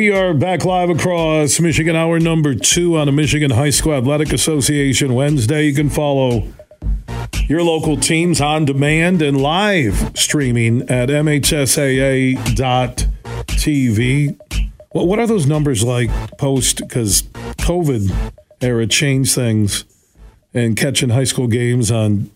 We are back live across Michigan Hour number two on the Michigan High School Athletic Association Wednesday. You can follow your local teams on demand and live streaming at MHSAA.tv. Well, what are those numbers like post? Because COVID era changed things and catching high school games on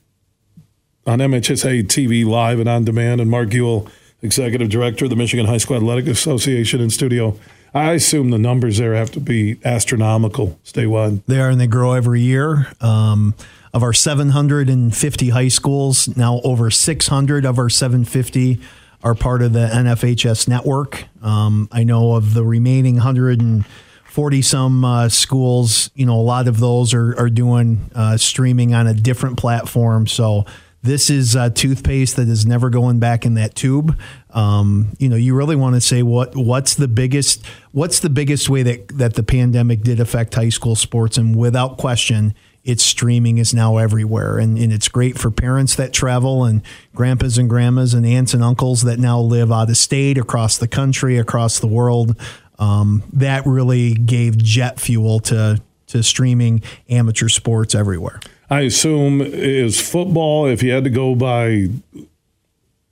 on MHSA TV live and on demand. And Mark Uyl executive director of the Michigan High School Athletic Association in studio. I assume the numbers there have to be astronomical statewide. They are, and they grow every year. Um, of our 750 high schools, now over 600 of our 750 are part of the NFHS network. Um, I know of the remaining 140 some uh, schools, you know, a lot of those are, are doing uh, streaming on a different platform. So this is a toothpaste that is never going back in that tube. Um, you know, you really want to say what what's the biggest what's the biggest way that that the pandemic did affect high school sports, and without question, it's streaming is now everywhere, and, and it's great for parents that travel and grandpas and grandmas and aunts and uncles that now live out of state, across the country, across the world. Um, that really gave jet fuel to to streaming amateur sports everywhere. I assume is football. If you had to go by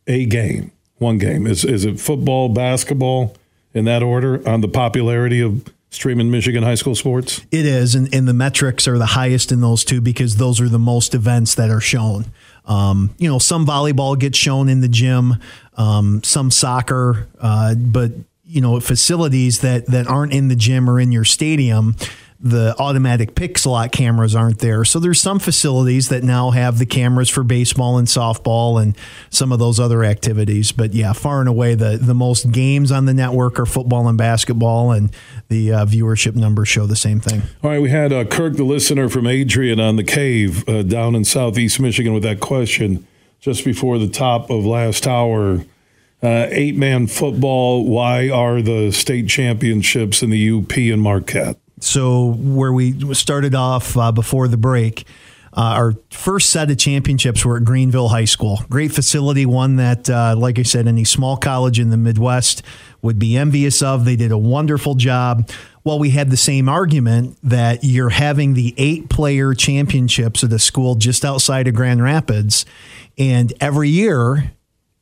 a game, one game, is is it football, basketball, in that order on the popularity of streaming Michigan high school sports? It is, and, and the metrics are the highest in those two because those are the most events that are shown. Um, you know, some volleyball gets shown in the gym, um, some soccer, uh, but you know, facilities that that aren't in the gym or in your stadium the automatic Pixellot cameras aren't there. So there's some facilities that now have the cameras for baseball and softball and some of those other activities. But yeah, far and away the the most games on the network are football and basketball, and the uh, viewership numbers show the same thing. All right, we had uh, Kirk, the listener from Adrian, on the cave uh, down in southeast Michigan with that question just before the top of last hour. Uh, eight man football. Why are the state championships in the UP and Marquette? So where we started off uh, before the break, uh, our first set of championships were at Greenville High School. Great facility, one that, uh, like I said, any small college in the Midwest would be envious of. They did a wonderful job. Well, we had the same argument that you're having the eight player championships at a school just outside of Grand Rapids, and every year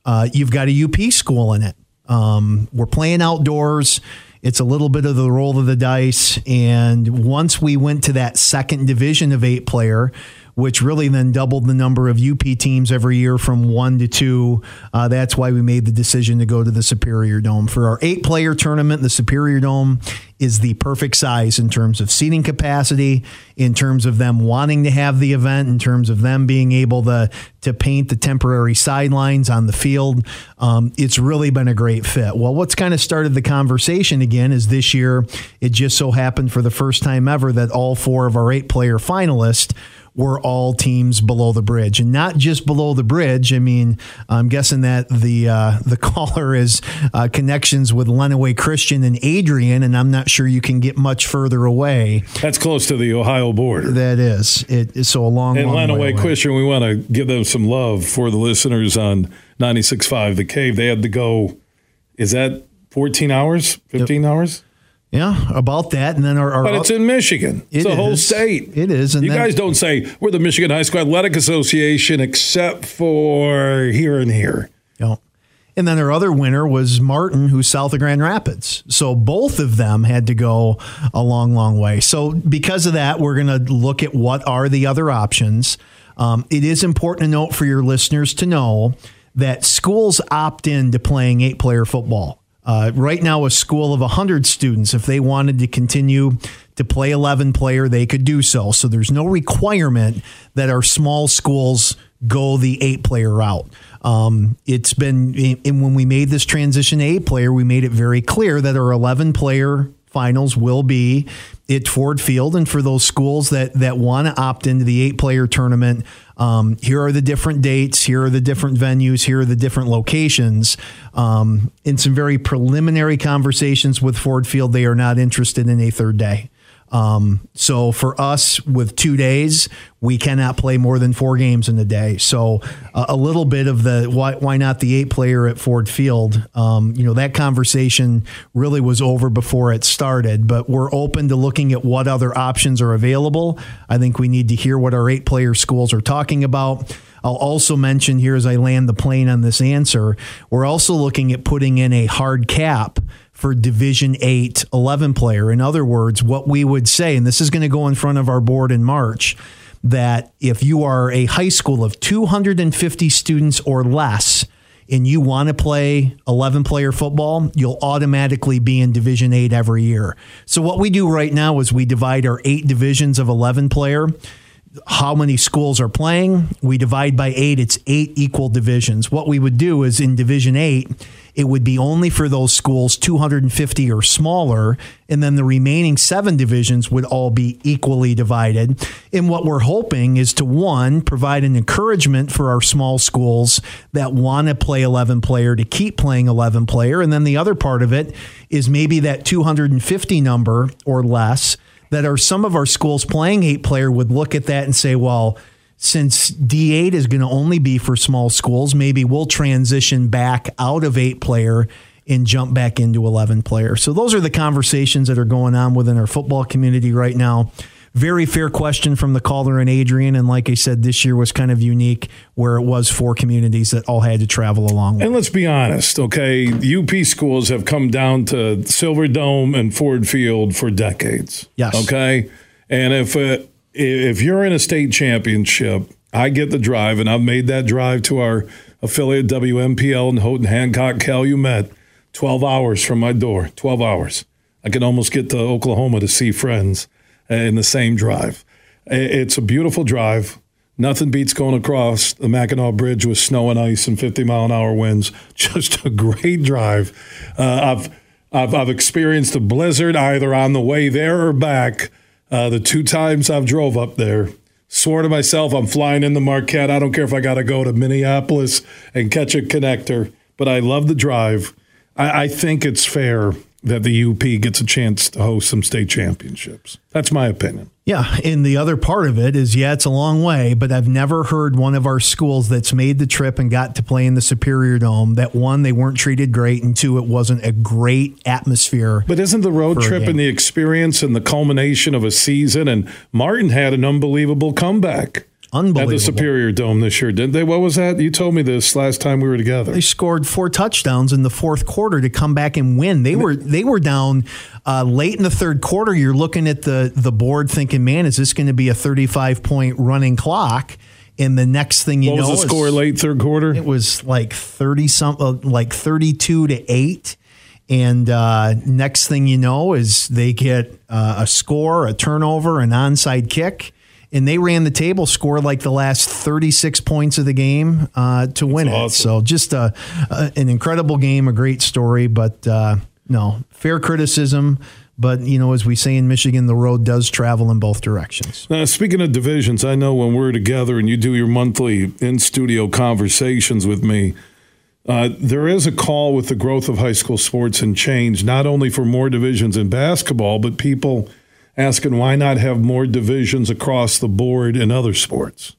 uh, you've got a UP school in it. Um, we're playing outdoors it's a little bit of the roll of the dice. And once we went to that second division of eight player, which really then doubled the number of UP teams every year from one to two. Uh, that's why we made the decision to go to the Superior Dome. For our eight player tournament, the Superior Dome is the perfect size in terms of seating capacity, in terms of them wanting to have the event, in terms of them being able to, to paint the temporary sidelines on the field. Um, it's really been a great fit. Well, what's kind of started the conversation again is this year, it just so happened for the first time ever that all four of our eight player finalists were all teams below the bridge, and not just below the bridge. I mean, I'm guessing that the uh, the caller is uh, connections with Lenawee Christian and Adrian, and I'm not sure you can get much further away. That's close to the Ohio border. That is. It is so a long. Way. And long Lenawee Christian, we want to give them some love for the listeners on 96.5 The Cave. They had to go. Is that 14 hours? 15 yep. hours? Yeah, about that, and then our, our but it's in Michigan. It's a whole state. It is, and you then, guys don't say we're the Michigan High School Athletic Association, except for here and here. Yeah. And then our other winner was Martin, who's south of Grand Rapids. So both of them had to go a long, long way. So because of that, we're going to look at what are the other options. Um, it is important to note for your listeners to know that schools opt in to playing eight player football. Uh, right now, a school of 100 students, if they wanted to continue to play 11 player, they could do so. So there's no requirement that our small schools go the eight player route. Um, it's been, and when we made this transition to eight player, we made it very clear that our 11 player finals will be at Ford Field. And for those schools that that want to opt into the eight player tournament, um, here are the different dates. Here are the different venues. Here are the different locations. Um, in some very preliminary conversations with Ford Field, they are not interested in a third day. Um, so for us, with two days, we cannot play more than four games in a day. So uh, a little bit of the why why not the eight player at Ford Field? Um, you know that conversation really was over before it started. But we're open to looking at what other options are available. I think we need to hear what our eight player schools are talking about. I'll also mention here as I land the plane on this answer, we're also looking at putting in a hard cap for Division 8 11 player. In other words, what we would say, and this is going to go in front of our board in March, that if you are a high school of 250 students or less, and you want to play 11 player football, you'll automatically be in Division 8 every year. So, what we do right now is we divide our eight divisions of 11 player. How many schools are playing? We divide by eight, it's eight equal divisions. What we would do is in Division 8, it would be only for those schools 250 or smaller, and then the remaining seven divisions would all be equally divided. And what we're hoping is to one, provide an encouragement for our small schools that want to play 11 player to keep playing 11 player. And then the other part of it is maybe that 250 number or less that are some of our schools playing eight player would look at that and say, well, since D8 is going to only be for small schools, maybe we'll transition back out of eight player and jump back into 11 player. So those are the conversations that are going on within our football community right now. Very fair question from the caller and Adrian. And like I said, this year was kind of unique where it was four communities that all had to travel along. And let's be honest, okay? UP schools have come down to Silver Dome and Ford Field for decades. Yes. Okay. And if uh, if you're in a state championship, I get the drive, and I've made that drive to our affiliate WMPL in Houghton Hancock Calumet, 12 hours from my door. 12 hours. I can almost get to Oklahoma to see friends in the same drive. It's a beautiful drive. Nothing beats going across the Mackinac Bridge with snow and ice and 50 mile an hour winds. Just a great drive. Uh, I've, I've, I've experienced a blizzard either on the way there or back uh, the two times I've drove up there, swore to myself I'm flying in the Marquette. I don't care if I got to go to Minneapolis and catch a connector, but I love the drive. I, I think it's fair that the UP gets a chance to host some state championships. That's my opinion. Yeah, and the other part of it is, yeah, it's a long way, but I've never heard one of our schools that's made the trip and got to play in the Superior Dome that one, they weren't treated great, and two, it wasn't a great atmosphere. But isn't the road trip and the experience and the culmination of a season? And Martin had an unbelievable comeback. Unbelievable. At the Superior Dome this year, didn't they? What was that? You told me this last time we were together. They scored four touchdowns in the fourth quarter to come back and win. They were they were down uh, late in the third quarter. You're looking at the the board thinking, man, is this going to be a 35 point running clock? And the next thing you what know, was the score late third quarter? It was like 30 something, like 32 to eight. And uh, next thing you know is they get uh, a score, a turnover, an onside kick and they ran the table, scored like the last 36 points of the game uh, to win it. So just a, a, an incredible game, a great story, but uh, no fair criticism. But you know, as we say in Michigan, the road does travel in both directions. Now, speaking of divisions, I know when we're together and you do your monthly in studio conversations with me. Uh, there is a call with the growth of high school sports and change, not only for more divisions in basketball, but people asking why not have more divisions across the board in other sports?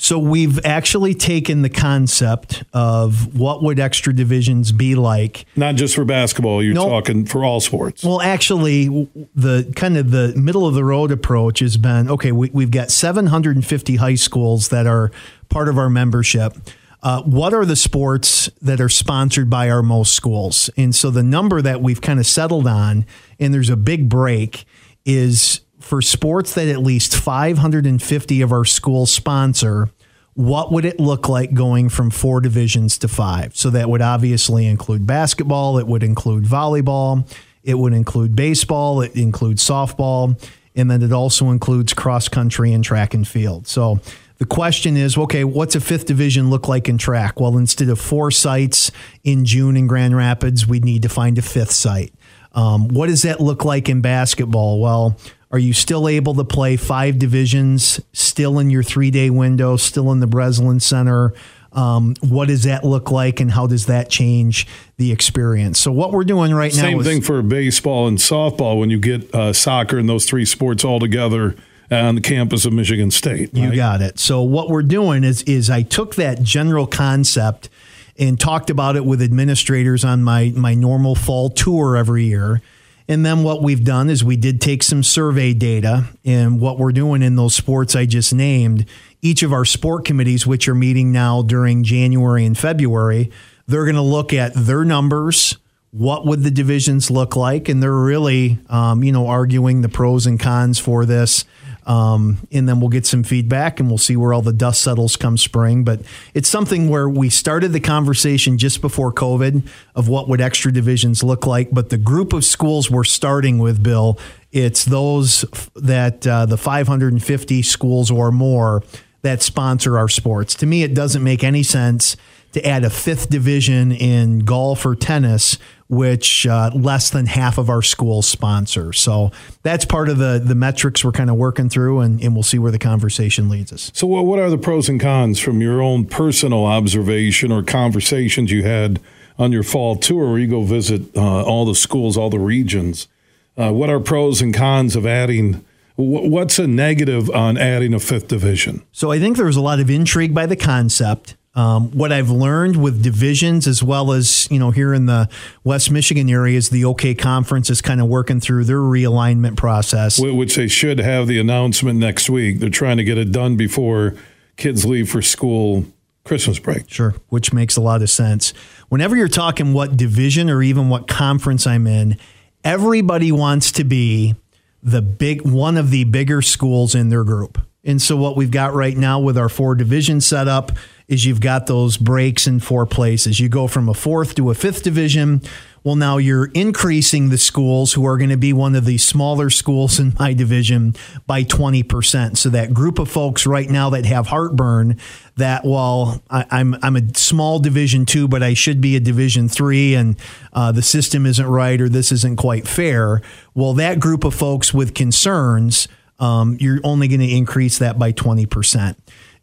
So we've actually taken the concept of what would extra divisions be like. Not just for basketball, you're talking for all sports. Well, actually, the kind of the middle of the road approach has been okay. We, we've got 750 high schools that are part of our membership. Uh, what are the sports that are sponsored by our most schools? And so the number that we've kind of settled on, and there's a big break, is for sports that at least 550 of our schools sponsor. What would it look like going from four divisions to five? So that would obviously include basketball, it would include volleyball, it would include baseball, it includes softball, and then it also includes cross country and track and field. So The question is, okay, what's a fifth division look like in track? Well, instead of four sites in June in Grand Rapids, we need to find a fifth site. Um, what does that look like in basketball? Well, are you still able to play five divisions, still in your three day window, still in the Breslin Center? Um, what does that look like, and how does that change the experience? So, what we're doing right Same now Same thing for baseball and softball when you get uh, soccer and those three sports all together on the campus of Michigan State. Right? You got it. So, what we're doing is, is I took that general concept and talked about it with administrators on my, my normal fall tour every year. And then what we've done is we did take some survey data and what we're doing in those sports I just named. Each of our sport committees, which are meeting now during January and February, they're going to look at their numbers. What would the divisions look like? And they're really, um, you know, arguing the pros and cons for this. Um, and then we'll get some feedback and we'll see where all the dust settles come spring. But it's something where we started the conversation just before COVID of what would extra divisions look like. But the group of schools we're starting with, Bill, it's those that uh, the 550 schools or more that sponsor our sports. To me, it doesn't make any sense to add a fifth division in golf or tennis, which uh, less than half of our schools sponsor. So that's part of the the metrics we're kind of working through, and, and we'll see where the conversation leads us. So, what are the pros and cons from your own personal observation or conversations you had on your fall tour, where you go visit uh, all the schools, all the regions? Uh, what are pros and cons of adding? What's a negative on adding a fifth division? So I think there's a lot of intrigue by the concept. Um, what I've learned with divisions, as well as you know, here in the West Michigan area, is the OK Conference is kind of working through their realignment process, which they should have the announcement next week. They're trying to get it done before kids leave for school Christmas break. Sure, which makes a lot of sense. Whenever you're talking what division or even what conference I'm in, everybody wants to be the big one of the bigger schools in their group. And so what we've got right now with our four division setup is you've got those breaks in four places. You go from a fourth to a fifth division. Well, now you're increasing the schools who are going to be one of the smaller schools in my division by 20%. So that group of folks right now that have heartburn that, well, I, am I'm, I'm a small division two, but I should be a division three and uh, the system isn't right or this isn't quite fair. Well, that group of folks with concerns, um, you're only going to increase that by 20%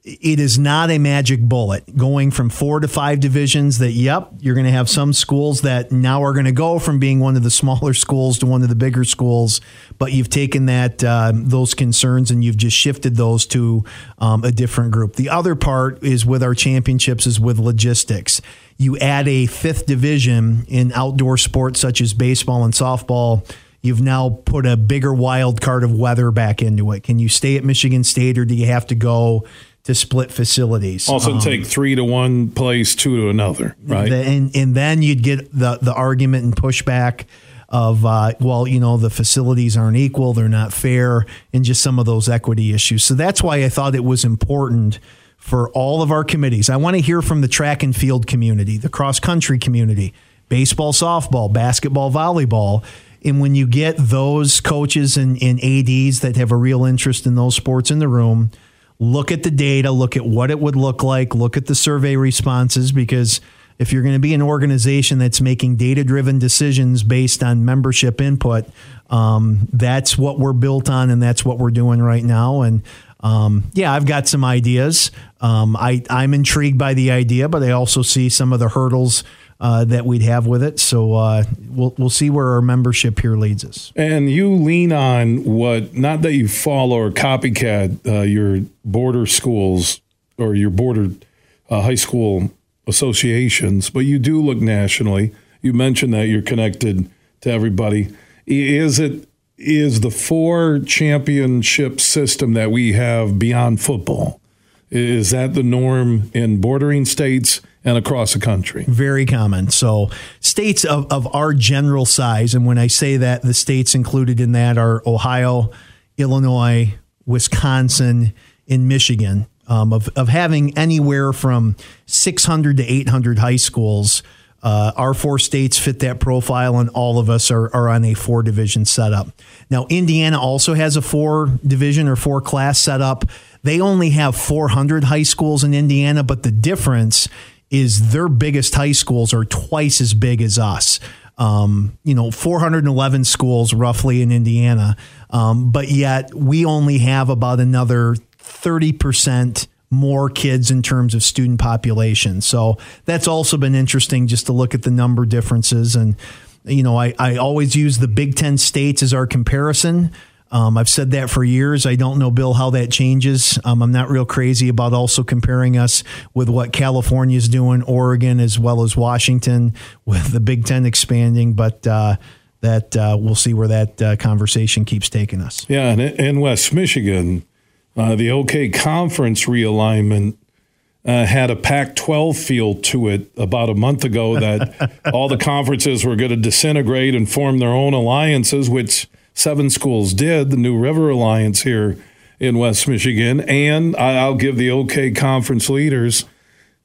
it is not a magic bullet going from four to five divisions that yep you're going to have some schools that now are going to go from being one of the smaller schools to one of the bigger schools but you've taken that uh, those concerns and you've just shifted those to um, a different group the other part is with our championships is with logistics you add a fifth division in outdoor sports such as baseball and softball You've now put a bigger wild card of weather back into it. Can you stay at Michigan State or do you have to go to split facilities. Also, um, take three to one place, two to another, right? And and then you'd get the the argument and pushback of uh, well, you know, the facilities aren't equal, they're not fair, and just some of those equity issues. So that's why I thought it was important for all of our committees. I want to hear from the track and field community, the cross country community, baseball, softball, basketball, volleyball. And when you get those coaches and, and ADs that have a real interest in those sports in the room, look at the data, look at what it would look like, look at the survey responses, because if you're going to be an organization that's making data driven decisions based on membership input, um, that's what we're built on and that's what we're doing right now. And um, yeah, I've got some ideas. Um, I, I'm intrigued by the idea, but I also see some of the hurdles uh, that we'd have with it. So uh, we'll we'll see where our membership here leads us. And you lean on what not that you follow or copycat uh, your border schools or your border uh, high school associations, but you do look nationally. You mentioned that you're connected to everybody. Is it is the four championship system that we have beyond football? Is that the norm in bordering states? And across the country. Very common. So, states of, of our general size, and when I say that, the states included in that are Ohio, Illinois, Wisconsin, and Michigan, um, of, of having anywhere from 600 to 800 high schools. Uh, our four states fit that profile, and all of us are, are on a four division setup. Now, Indiana also has a four division or four class setup They only have 400 high schools in Indiana, but the difference is their biggest high schools are twice as big as us. Um, you know, 411 schools roughly in Indiana, um, but yet we only have about another 30% more kids in terms of student population. So that's also been interesting just to look at the number differences. And, you know, I, I always use the Big Ten states as our comparison. Um, I've said that for years. I don't know, Bill, how that changes. Um, I'm not real crazy about also comparing us with what California is doing, Oregon, as well as Washington, with the Big Ten expanding. But uh, that uh, we'll see where that uh, conversation keeps taking us. Yeah, and in West Michigan, uh, the OK Conference realignment uh, had a Pac 12 feel to it about a month ago that all the conferences were going to disintegrate and form their own alliances, which seven schools did, the New River Alliance here in West Michigan. And I'll give the OK Conference leaders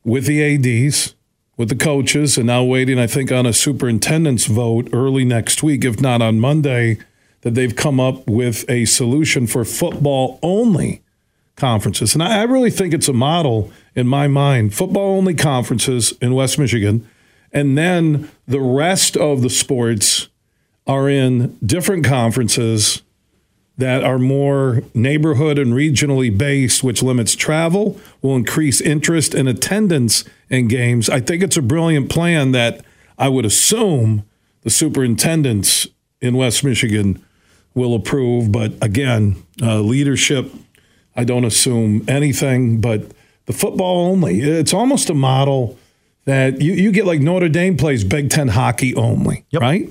with the ADs, with the coaches, and now waiting, I think, on a superintendent's vote early next week, if not on Monday that they've come up with a solution for football only conferences. And I, really think it's a model in my mind football only conferences in West Michigan. And then the rest of the sports are in different conferences that are more neighborhood and regionally based, which limits travel, will increase interest and attendance in games. I think it's a brilliant plan that I would assume the superintendents in West Michigan will approve. But again, uh, leadership, I don't assume anything, but the football only. It's almost a model that you, you get like Notre Dame plays Big Ten hockey only, yep. right?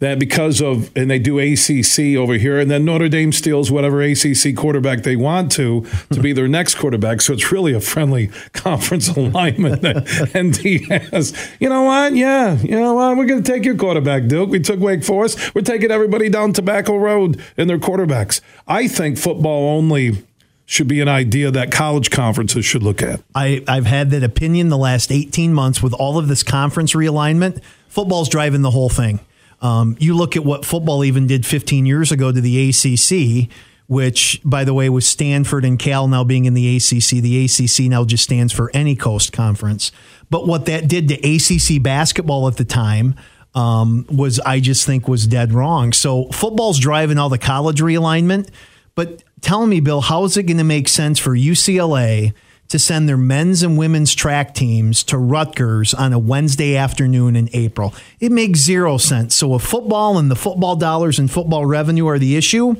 That because of and they do ACC over here, and then Notre Dame steals whatever ACC quarterback they want to to be their next quarterback. So it's really a friendly conference alignment that ND has. You know what? Yeah, you know what? We're going to take your quarterback, Duke. We took Wake Forest. We're taking everybody down Tobacco Road and their quarterbacks. I think football only should be an idea that college conferences should look at. I, I've had that opinion the last 18 months with all of this conference realignment. Football's driving the whole thing. Um, you look at what football even did 15 years ago to the ACC, which, by the way, was Stanford and Cal now being in the ACC. The ACC now just stands for any coast conference. But what that did to ACC basketball at the time um, was, I just think, was dead wrong. So football's driving all the college realignment. But tell me, Bill, how is it going to make sense for UCLA? To send their men's and women's track teams to Rutgers on a Wednesday afternoon in April. It makes zero sense. So, if football and the football dollars and football revenue are the issue,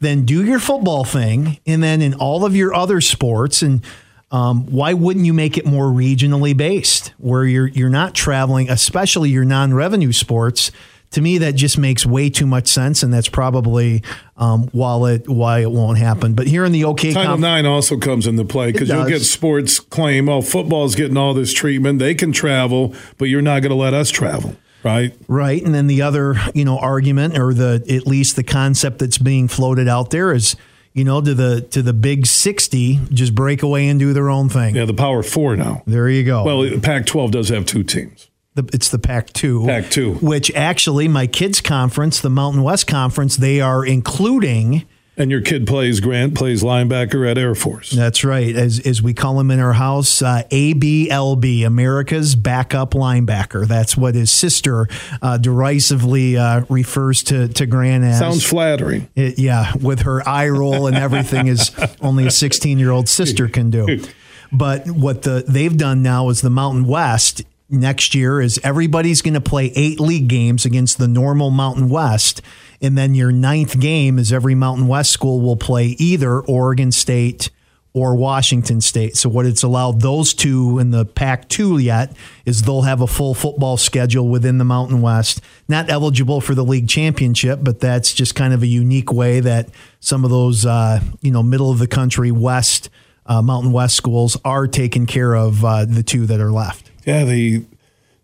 then do your football thing. And then in all of your other sports, and um, why wouldn't you make it more regionally based where you're, you're not traveling, especially your non revenue sports? To me, that just makes way too much sense, and that's probably um, while it why it won't happen. But here in the OK Title Nine also comes into play because you'll get sports claim, oh, football's getting all this treatment, they can travel, but you're not going to let us travel. Right. Right. And then the other, you know, argument or the at least the concept that's being floated out there is you know, to the to the big sixty, just break away and do their own thing. Yeah, the Power Four now. There you go. Well, Pac-12 does have two teams. The, it's the Pac 2. Pac 2. Which actually, my kids' conference, the Mountain West Conference, they are including. And your kid plays, Grant plays linebacker at Air Force. That's right. As, as we call him in our house, uh, ABLB, America's Backup Linebacker. That's what his sister uh, derisively uh, refers to, to Grant as. Sounds flattering. It, yeah, with her eye roll and everything is only a 16 year old sister can do. But what the they've done now is the Mountain West next year is everybody's going to play eight league games against the normal Mountain West. And then your ninth game is every Mountain West school will play either Oregon State or Washington State. So, what it's allowed those two in the Pac 2 yet is they'll have a full football schedule within the Mountain West. Not eligible for the league championship, but that's just kind of a unique way that some of those, uh, you know, middle of the country West, uh, Mountain West schools are taking care of uh, the two that are left. Yeah, the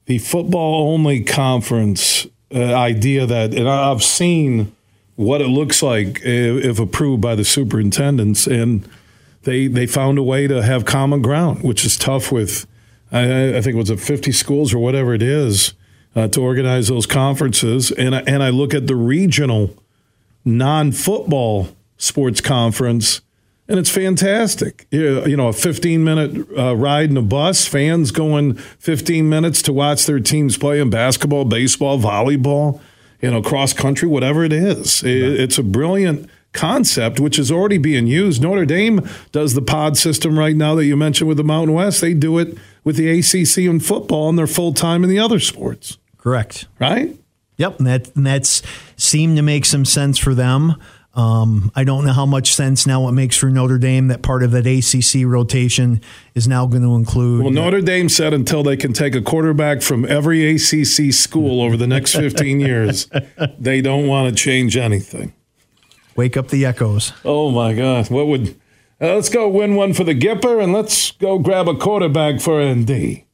the football only conference uh, idea that, and I've seen what it looks like if, if, approved by the superintendents, and they they found a way to have common ground, which is tough with. I, I think it was it 50 schools or whatever it is uh, to organize those conferences, and and I look at the regional non football sports conference and it's fantastic. You you know, a 15 minute uh, ride in a bus, fans going 15 minutes to watch their teams play in basketball, baseball, volleyball, you know, cross country, whatever it is. It, it's a brilliant concept, which is already being used. Notre Dame does the pod system right now that you mentioned with the Mountain West. They do it with the ACC in football, and they're full time in the other sports. Correct. Right? Yep, and that and that's seemed to make some sense for them. Um, I don't know how much sense now it makes for Notre Dame that part of that ACC rotation is now going to include. Well, Notre Dame said until they can take a quarterback from every ACC school over the next 15 years, they don't want to change anything. Wake up the echoes. Oh my God! What would? Uh, let's go win one for the Gipper, and let's go grab a quarterback for ND.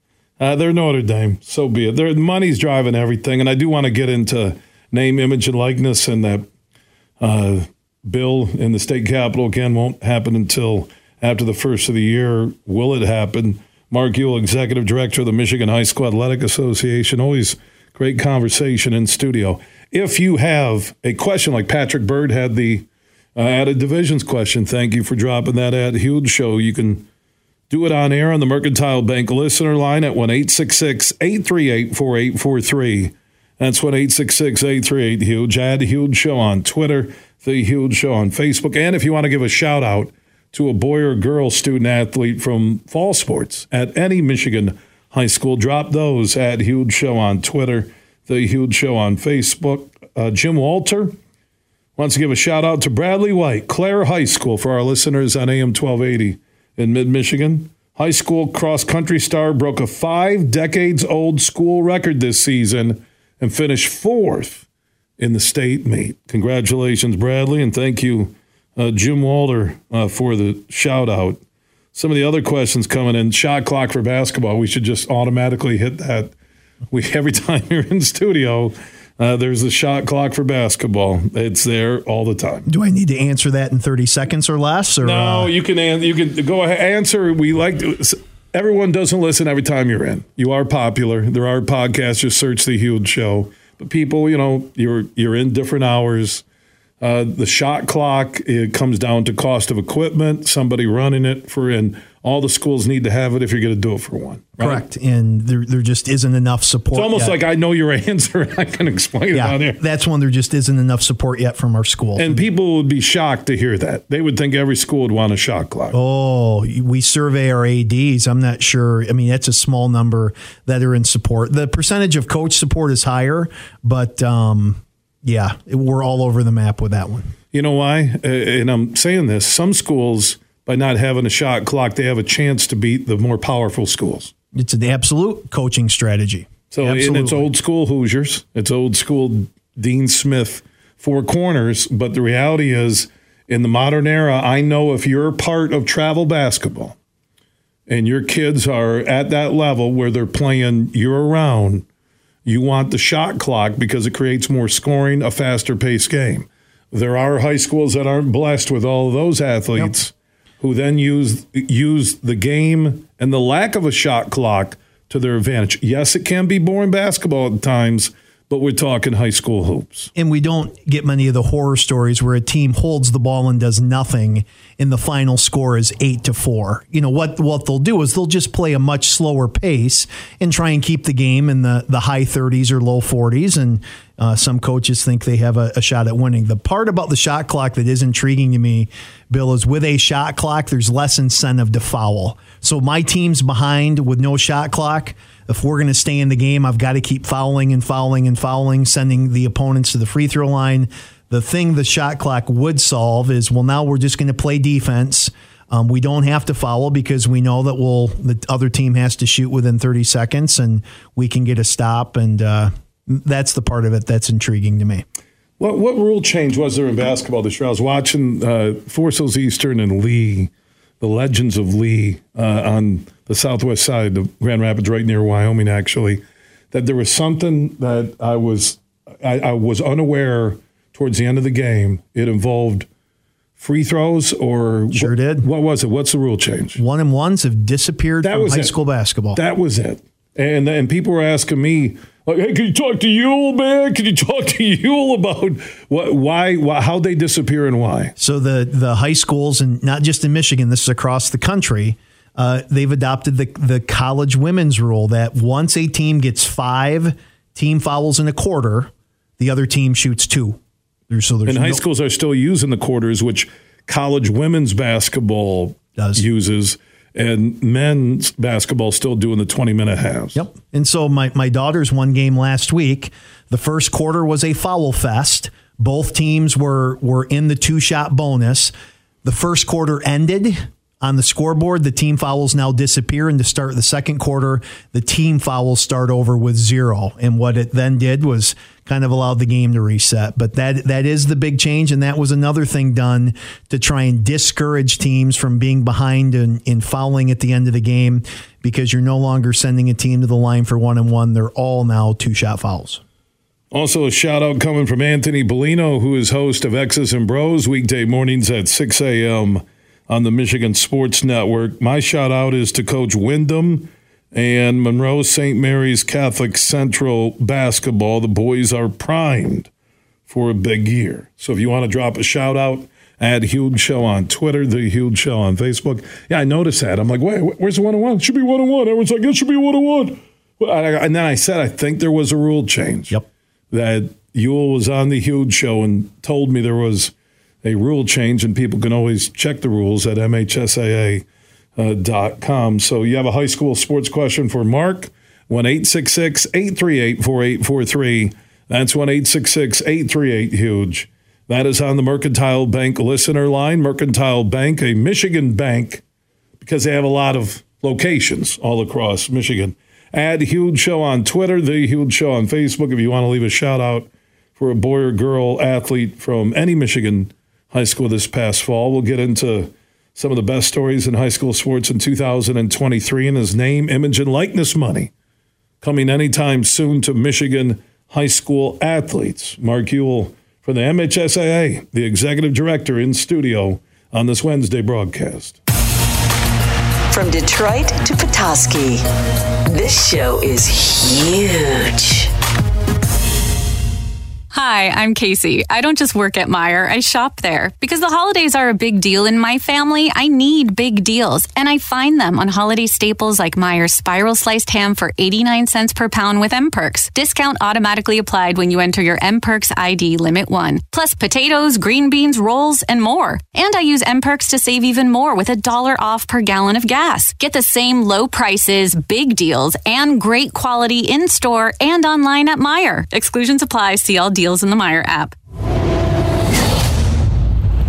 Uh, they're Notre Dame, so be it. Their money's driving everything, and I do want to get into name, image, and likeness, and that uh, bill in the state capitol again won't happen until after the first of the year. Will it happen? Mark Uyl, executive director of the Michigan High School Athletic Association. Always great conversation in studio. If you have a question like Patrick Bird had the uh, added divisions question, thank you for dropping that at Huge Show. You can do it on air on the Mercantile Bank listener line at 1 838 4843. That's 1 838 Huge. Add Huge Show on Twitter, The Huge Show on Facebook. And if you want to give a shout out to a boy or girl student athlete from fall sports at any Michigan high school, drop those at Huge Show on Twitter, The Huge Show on Facebook. Uh, Jim Walter wants to give a shout out to Bradley White, Clare High School, for our listeners on AM 1280 in mid Michigan. High school cross country star broke a five decades old school record this season and finished fourth in the state meet. Congratulations, Bradley, and thank you, uh, Jim Walter, uh, for the shout out. Some of the other questions coming in shot clock for basketball. We should just automatically hit that. We every time you're in studio, uh, there's a shot clock for basketball. It's there all the time. Do I need to answer that in 30 seconds or less? Or, no, uh, you can an- you can go ahead answer. We like to, everyone doesn't listen every time you're in. You are popular. There are podcasts. Just search the Huge Show. But people, you know, you're you're in different hours. Uh, the shot clock it comes down to cost of equipment, somebody running it for, and all the schools need to have it if you're going to do it for one. right? correct. And there, there just isn't enough support. It's almost yet. like I know your answer. I can explain it on yeah, here. that's when there just isn't enough support yet from our school. And people would be shocked to hear that. They would think every school would want a shot clock. Oh, we survey our ADs. I'm not sure. I mean, that's a small number that are in support. The percentage of coach support is higher, but um, yeah, we're all over the map with that one. You know why? Uh, and I'm saying this. Some schools, by not having a shot clock, they have a chance to beat the more powerful schools. It's an absolute coaching strategy. So and it's old school Hoosiers. It's old school Dean Smith four corners. But the reality is, in the modern era, I know if you're part of travel basketball and your kids are at that level where they're playing year round, you want the shot clock because it creates more scoring, a faster paced game. There are high schools that aren't blessed with all of those athletes who then use use the game and the lack of a shot clock to their advantage. Yes, it can be boring basketball at times, but we're talking high school hoops. And we don't get many of the horror stories where a team holds the ball and does nothing, and the final score is eight to four. You know what? What they'll do is they'll just play a much slower pace and try and keep the game in the the high thirties or low forties. And uh, some coaches think they have a, a shot at winning. The part about the shot clock that is intriguing to me, Bill, is with a shot clock, there's less incentive to foul. So my team's behind with no shot clock if we're going to stay in the game, I've got to keep fouling and fouling and fouling, sending the opponents to the free throw line. The thing the shot clock would solve is well, now we're just going to play defense. Um, we don't have to foul because we know that we'll the other team has to shoot within 30 seconds, and we can get a stop. And uh, that's the part of it that's intriguing to me. What what rule change was there in basketball this year? I was watching uh, Forest Hills Eastern and Lee, the Legends of Lee uh, on the southwest side of Grand Rapids, right near Wyoming, actually. That there was something that I was I, I was unaware towards the end of the game. It involved free throws or Sure what, did. What was it? What's the rule change? One and ones have disappeared That from was high it. school basketball. That was it. And and people were asking me Like, hey, can you talk to Uyl, man? Can you talk to Uyl about what, why, why, how they disappear and why? So the the high schools, and not just in Michigan, this is across the country. Uh, they've adopted the the college women's rule that once a team gets five team fouls in a quarter, the other team shoots two. There's, so there's and high no- schools are still using the quarters, which college women's basketball Does. uses and men's basketball still doing the 20 minute halves. Yep. And so my, my daughter's one game last week, the first quarter was a foul fest. Both teams were were in the two shot bonus. The first quarter ended on the scoreboard. The team fouls now disappear, and to start the second quarter, the team fouls start over with zero. And what it then did was kind of allowed the game to reset. But that that is the big change, and that was another thing done to try and discourage teams from being behind and in fouling at the end of the game because you're no longer sending a team to the line for one and one. They're all now two shot fouls. Also, a shout out coming from Anthony Bellino, who is host of X's and Bros weekday mornings at 6 a.m. on the Michigan Sports Network. My shout out is to Coach Wyndham and Monroe St. Mary's Catholic Central basketball. The boys are primed for a big year. So if you want to drop a shout out, add Huge Show on Twitter, The Huge Show on Facebook. Yeah, I noticed that. I'm like, wait, where's the one on one? Should be one on one. Everyone's like, it should be one on one. And then I said, I think there was a rule change. Yep. That Uyl was on the Huge Show and told me there was a rule change, and people can always check the rules at MHSAA uh. So you have a high school sports question for Mark, 1 838 4843. That's 1 838 Huge. That is on the Mercantile Bank listener line. Mercantile Bank, a Michigan bank, because they have a lot of locations all across Michigan. Add Huge Show on Twitter, The Huge Show on Facebook if you want to leave a shout out for a boy or girl athlete from any Michigan high school this past fall. We'll get into some of the best stories in high school sports in 2023 and his name, image, and likeness money coming anytime soon to Michigan high school athletes. Mark Uyl from the MHSAA, the executive director in studio on this Wednesday broadcast. From Detroit to Petoskey, this show is huge. Hi, I'm Casey. I don't just work at Meijer, I shop there. Because the holidays are a big deal in my family, I need big deals. And I find them on holiday staples like Meijer's spiral sliced ham for 89 cents per pound with M Perks. Discount automatically applied when you enter your M Perks ID limit one. Plus potatoes, green beans, rolls, and more. And I use M Perks to save even more with a dollar off per gallon of gas. Get the same low prices, big deals, and great quality in store and online at Meijer. Exclusions apply. See all deals deals in the Meijer app.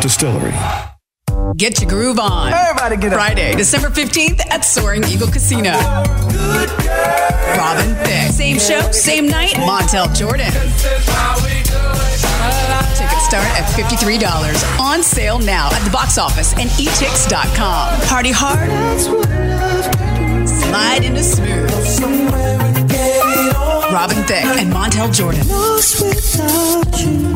Distillery. Get your groove on. Everybody get up. Friday, December 15th at Soaring Eagle Casino. Robin Thicke. Same show, same night, Montel Jordan Tickets start at $53. On sale now at the box office and etix.com. Party hard. Slide into smooth. Robin Thicke and Montel Jordan.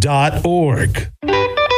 purplecommunity.org.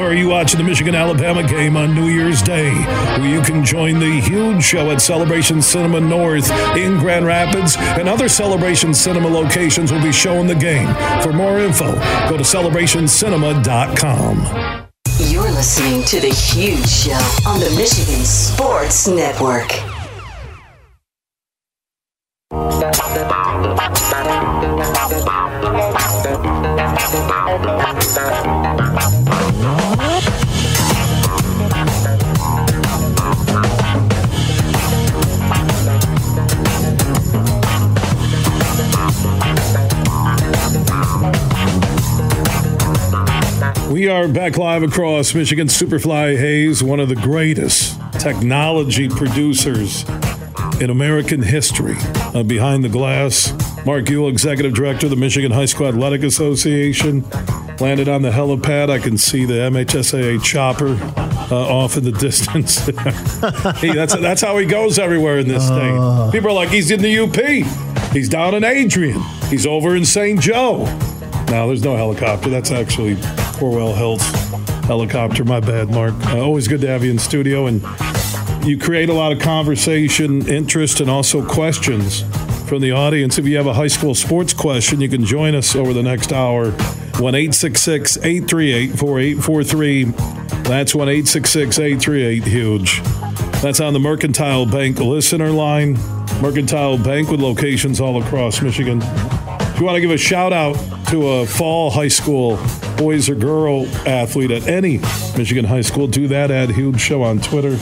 Where are you watching the Michigan Alabama game on New Year's Day? Where you can join the huge show at Celebration Cinema North in Grand Rapids, and other Celebration Cinema locations will be showing the game. For more info, go to celebrationcinema.com. You're listening to The Huge Show on the Michigan Sports Network. We are back live across Michigan. Superfly Hayes, one of the greatest technology producers in American history. Uh, behind the glass, Mark Uyl, Executive Director of the Michigan High School Athletic Association, landed on the helipad. I can see the MHSAA chopper uh, off in the distance. hey, that's that's how he goes everywhere in this state. People are like, he's in the UP. He's down in Adrian. He's over in St. Joe. No, there's no helicopter. That's actually Corewell Health helicopter. My bad, Mark. Uh, always good to have you in studio, and you create a lot of conversation, interest, and also questions from the audience. If you have a high school sports question, you can join us over the next hour. 1 838 4843. That's 1 838 Huge. That's on the Mercantile Bank listener line. Mercantile Bank with locations all across Michigan. You want to give a shout out to a fall high school boys or girl athlete at any Michigan high school, do that at Huge Show on Twitter,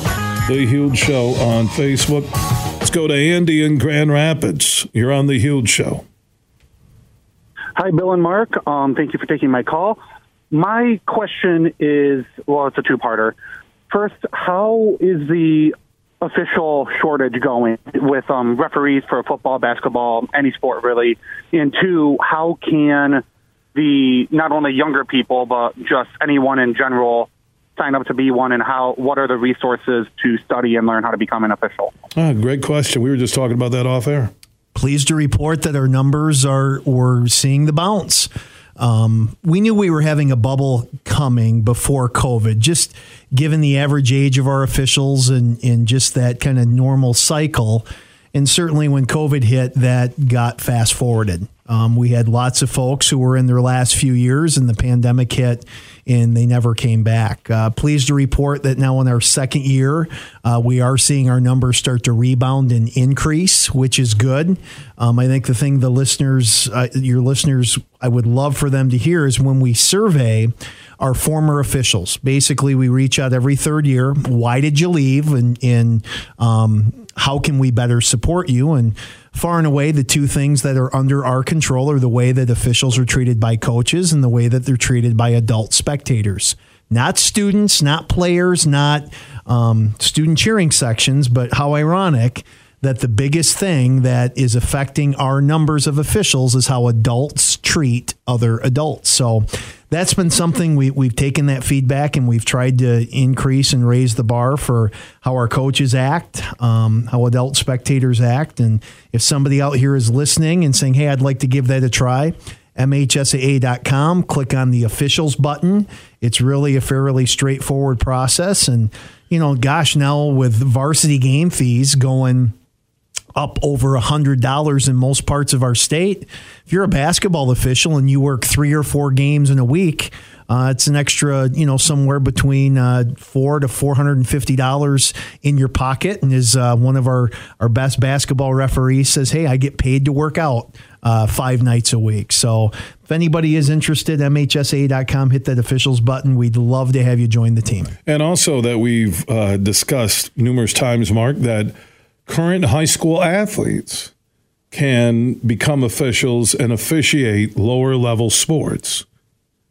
The Huge Show on Facebook. Let's go to Andy in Grand Rapids. You're on The Huge Show. Hi, Bill and Mark. Um, thank you for taking my call. My question is well, it's a two parter. First, how is the official shortage going with um, referees for football, basketball, any sport really? And two, how can the not only younger people but just anyone in general sign up to be one, and how what are the resources to study and learn how to become an official? Ah, great question. We were just talking about that off air. pleased to report that our numbers are we're seeing the bounce. Um, we knew we were having a bubble coming before COVID, just given the average age of our officials and, and just that kind of normal cycle. And certainly when COVID hit, that got fast forwarded. Um, we had lots of folks who were in their last few years, and the pandemic hit, and they never came back. Uh, pleased to report that now in our second year, uh, we are seeing our numbers start to rebound and increase, which is good. Um, I think the thing the listeners, uh, your listeners, I would love for them to hear is when we survey our former officials. Basically, we reach out every third year. Why did you leave? And, and um, how can we better support you? And far and away, the two things that are under our control are the way that officials are treated by coaches and the way that they're treated by adult spectators. Not students, not players, not um, student cheering sections, but how ironic that the biggest thing that is affecting our numbers of officials is how adults treat other adults. So that's been something we, we've taken that feedback and we've tried to increase and raise the bar for how our coaches act, um, how adult spectators act. And if somebody out here is listening and saying, hey, I'd like to give that a try, MHSAA.com, click on the officials button. It's really a fairly straightforward process. And, you know, gosh, now with varsity game fees going up over a hundred dollars in most parts of our state. If you're a basketball official and you work three or four games in a week, uh, it's an extra, you know, somewhere between uh, four to four hundred and fifty dollars in your pocket. And as uh, one of our our best basketball referees says, "Hey, I get paid to work out uh, five nights a week." So if anybody is interested, MHSA.com, hit that officials button. We'd love to have you join the team. And also that we've uh, discussed numerous times, Mark, that current high school athletes can become officials and officiate lower level sports.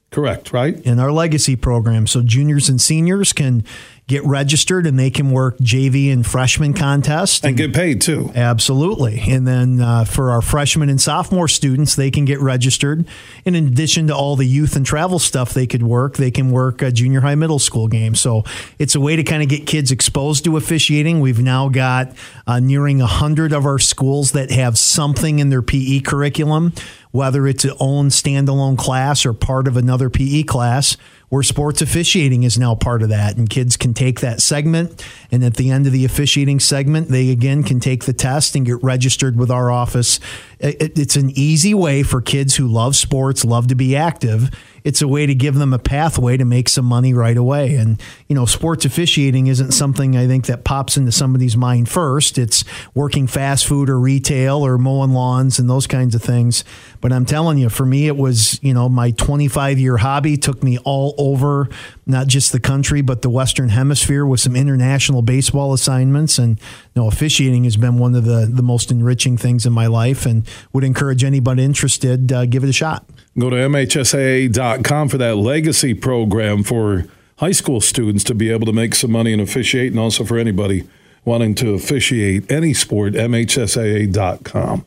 Correct, right? In our legacy program. So juniors and seniors can get registered and they can work JV and freshman contest and, and get paid too. Absolutely. And then uh, for our freshmen and sophomore students, they can get registered. And in addition to all the youth and travel stuff they could work, they can work a junior high, middle school game. So it's a way to kind of get kids exposed to officiating. We've now got uh, nearing 100 of our schools that have something in their PE curriculum, whether it's its own standalone class or part of another PE class where sports officiating is now part of that. And kids can take that segment. And at the end of the officiating segment, they again can take the test and get registered with our office. It's an easy way for kids who love sports, love to be active it's a way to give them a pathway to make some money right away. And, you know, sports officiating isn't something I think that pops into somebody's mind first. It's working fast food or retail or mowing lawns and those kinds of things. But I'm telling you, for me, it was, you know, my 25 year hobby took me all over, not just the country, but the Western Hemisphere with some international baseball assignments. And, you know, officiating has been one of the, the most enriching things in my life and would encourage anybody interested, uh, give it a shot. Go to MHSAA.com for that legacy program for high school students to be able to make some money and officiate, and also for anybody wanting to officiate any sport, MHSAA.com.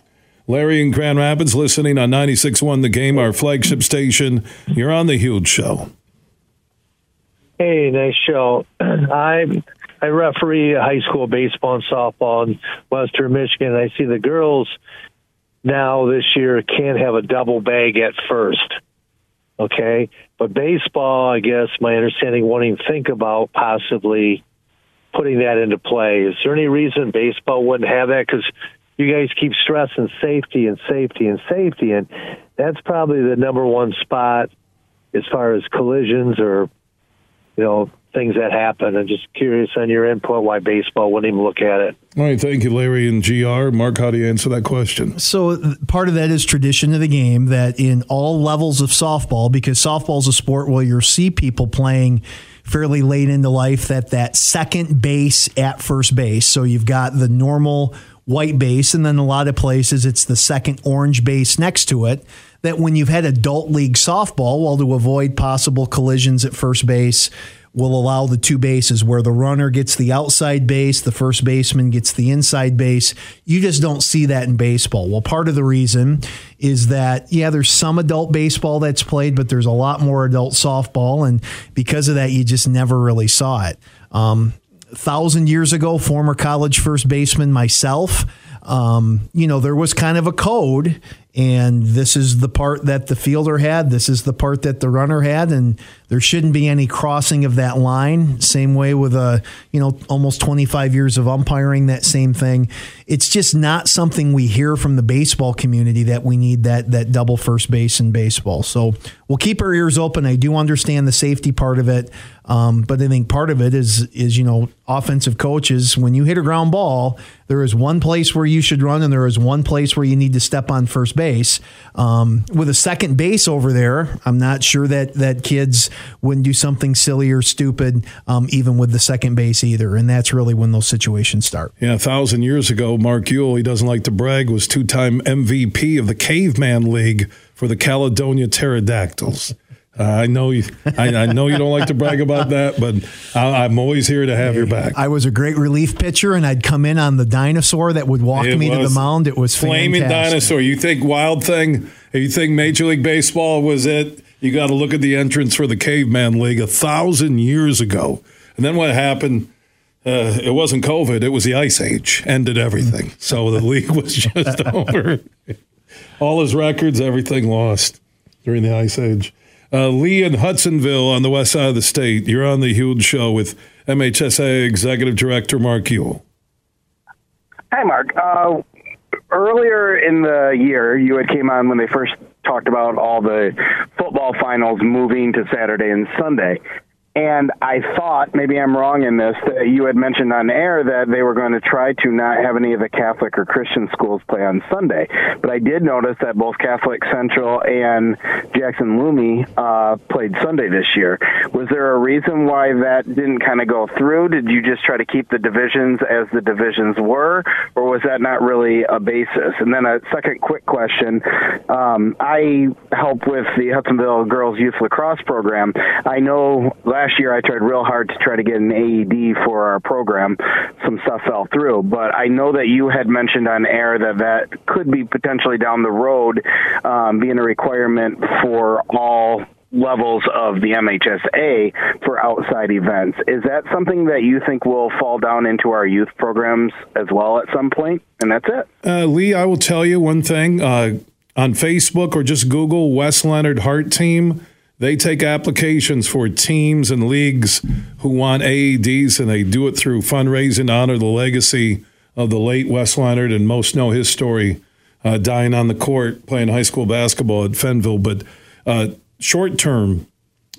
Larry in Grand Rapids listening on 96.1 The Game, our flagship station. You're on The Huge Show. Hey, nice show. I I referee high school baseball and softball in Western Michigan. I see the girls – now this year can't have a double bag at first. Okay. But baseball, I guess my understanding won't even think about possibly putting that into play. Is there any reason baseball wouldn't have that? Because you guys keep stressing safety and safety and safety, and that's probably the number one spot as far as collisions or you know things that happen. I'm just curious on your input why baseball wouldn't even look at it. All right, thank you, Larry and GR. Mark, how do you answer that question? So, part of that is tradition of the game that in all levels of softball, because softball is a sport where you see people playing fairly late into life, that that second base at first base. So, you've got the normal white base, and then a lot of places it's the second orange base next to it. That when you've had adult league softball, well, to avoid possible collisions at first base, will allow the two bases where the runner gets the outside base, the first baseman gets the inside base. You just don't see that in baseball. Well, part of the reason is that, yeah, there's some adult baseball that's played, but there's a lot more adult softball. And because of that, you just never really saw it. Um, thousand years ago, former college first baseman myself, um, you know, there was kind of a code and this is the part that the fielder had. This is the part that the runner had. And there shouldn't be any crossing of that line. Same way with a you know almost 25 years of umpiring that same thing. It's just not something we hear from the baseball community that we need that that double first base in baseball. So we'll keep our ears open i do understand the safety part of it um, but I think part of it is is you know offensive coaches when you hit a ground ball, there is one place where you should run and there is one place where you need to step on first base. Um, with a second base over there, I'm not sure that that kids wouldn't do something silly or stupid, um, even with the second base either. And that's really when those situations start. Yeah, a thousand years ago, Mark Uyl, he doesn't like to brag, was two time MVP of the Caveman League for the Caledonia Pterodactyls. Uh, I know you. I, I, know you don't like to brag about that, but I, am always here to have your back. I was a great relief pitcher, and I'd come in on the dinosaur that would walk it me to the mound. It was flaming fantastic. dinosaur. You think Wild Thing? You think Major League Baseball was it? You got to look at the entrance for the Caveman League a thousand years ago, and then what happened? Uh, it wasn't COVID; it was the Ice Age. Ended everything. So the league was just over. All his records, everything lost during the Ice Age. Uh, Lee in Hudsonville on the west side of the state. You're on the Huge Show with MHSA Executive Director Mark Uyl. Hi, Mark. Uh, earlier in the year, you had came on when they first talked about all the football finals moving to Saturday and Sunday. And I thought, maybe I'm wrong in this, that you had mentioned on air that they were going to try to not have any of the Catholic or Christian schools play on Sunday. But I did notice that both Catholic Central and Jackson Lumen uh, played Sunday this year. Was there a reason why that didn't kind of go through? Did you just try to keep the divisions as the divisions were, or was that not really a basis? And then a second quick question. Um, I help with the Hudsonville Girls Youth Lacrosse program. I know last year I tried real hard to try to get an AED for our program. Some stuff fell through, but I know that you had mentioned on air that that could be potentially down the road um, being a requirement for all levels of the MHSA for outside events. Is that something that you think will fall down into our youth programs as well at some point? And that's it. Uh, Lee, I will tell you one thing. Uh, on Facebook or just Google Wes Leonard Heart Team, they take applications for teams and leagues who want AEDs, and they do it through fundraising to honor the legacy of the late Wes Leonard. And most know his story, uh, dying on the court playing high school basketball at Fenville. But uh, short term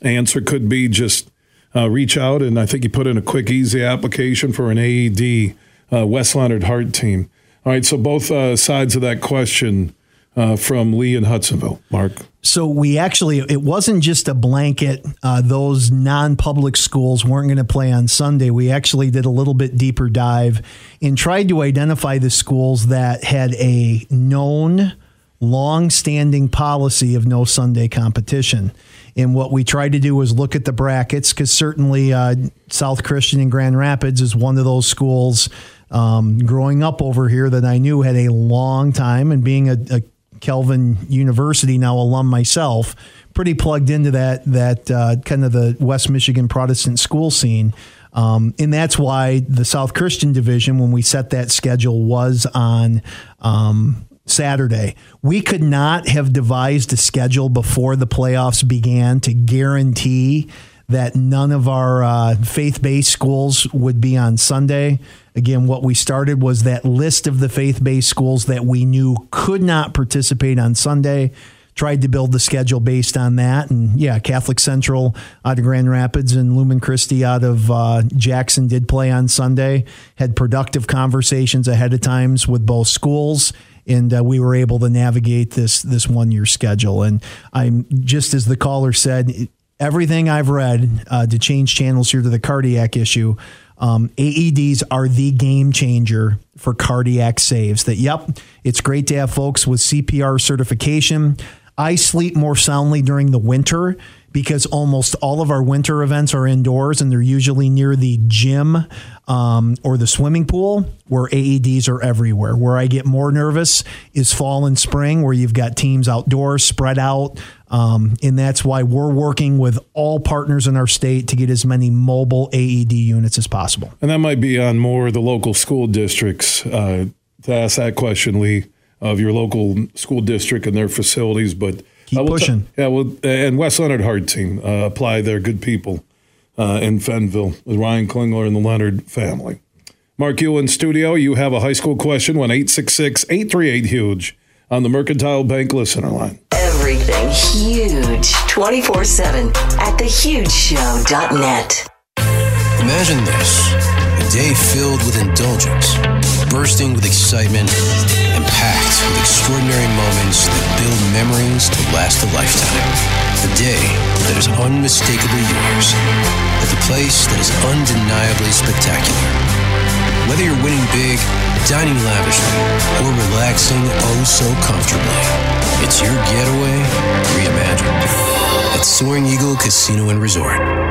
answer could be just uh, reach out, and I think you put in a quick, easy application for an AED uh, Wes Leonard Heart Team. All right, so both uh, sides of that question uh, from Lee and Hudsonville. Mark. So we actually, it wasn't just a blanket. Uh, those non-public schools weren't going to play on Sunday. We actually did a little bit deeper dive and tried to identify the schools that had a known, long-standing policy of no Sunday competition. And what we tried to do was look at the brackets because certainly uh, South Christian in Grand Rapids is one of those schools. Um, growing up over here that I knew had a long time and being a, a Calvin University now alum myself, pretty plugged into that that uh, kind of the West Michigan Protestant school scene. Um, and that's why the South Christian Division, when we set that schedule, was on um, Saturday. We could not have devised a schedule before the playoffs began to guarantee that none of our uh, faith based schools would be on Sunday. Again, what we started was that list of the faith based schools that we knew could not participate on Sunday. Tried to build the schedule based on that. And yeah, Catholic Central out of Grand Rapids and Lumen Christi out of uh, Jackson did play on Sunday. Had productive conversations ahead of times with both schools and uh, we were able to navigate this this one year schedule. And I'm just as the caller said, everything I've read uh, to change channels here to the cardiac issue. Um, AEDs are the game changer for cardiac saves. That, yep, it's great to have folks with CPR certification. I sleep more soundly during the winter because almost all of our winter events are indoors and they're usually near the gym um, or the swimming pool where AEDs are everywhere. Where I get more nervous is fall and spring where you've got teams outdoors spread out. Um, and that's why we're working with all partners in our state to get as many mobile AED units as possible. And that might be on more the local school districts uh, to ask that question, Lee, of your local school district and their facilities. But keep pushing. T- yeah, well, and Wes Leonard Heart Team uh, apply. They're good people uh, in Fenville with Ryan Klingler and the Leonard family. Mark, you in studio. You have a high school question. One eight six six eight three eight huge on the Mercantile Bank listener line. Everything huge 24 7 at thehugeshow.net. Imagine this a day filled with indulgence, bursting with excitement, packed with extraordinary moments that build memories to last a lifetime. A day that is unmistakably yours, at the place that is undeniably spectacular. Whether you're winning big, dining lavishly, or relaxing oh so comfortably, it's your getaway reimagined at Soaring Eagle Casino and Resort.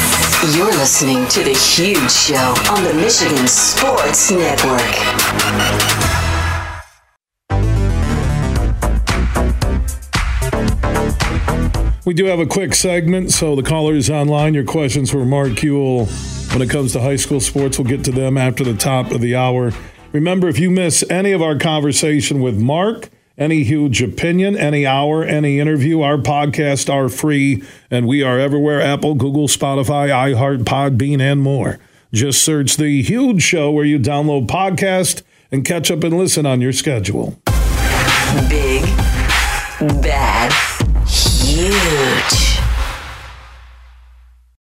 You're listening to The Huge Show on the Michigan Sports Network. We do have a quick segment, so the callers online, your questions for Mark Uyl when it comes to high school sports, we'll get to them after the top of the hour. Remember, if you miss any of our conversation with Mark, any huge opinion, any hour, any interview, our podcasts are free, and we are everywhere Apple, Google, Spotify, iHeart, Podbean, and more. Just search The Huge Show where you download podcast and catch up and listen on your schedule. Big, bad, huge.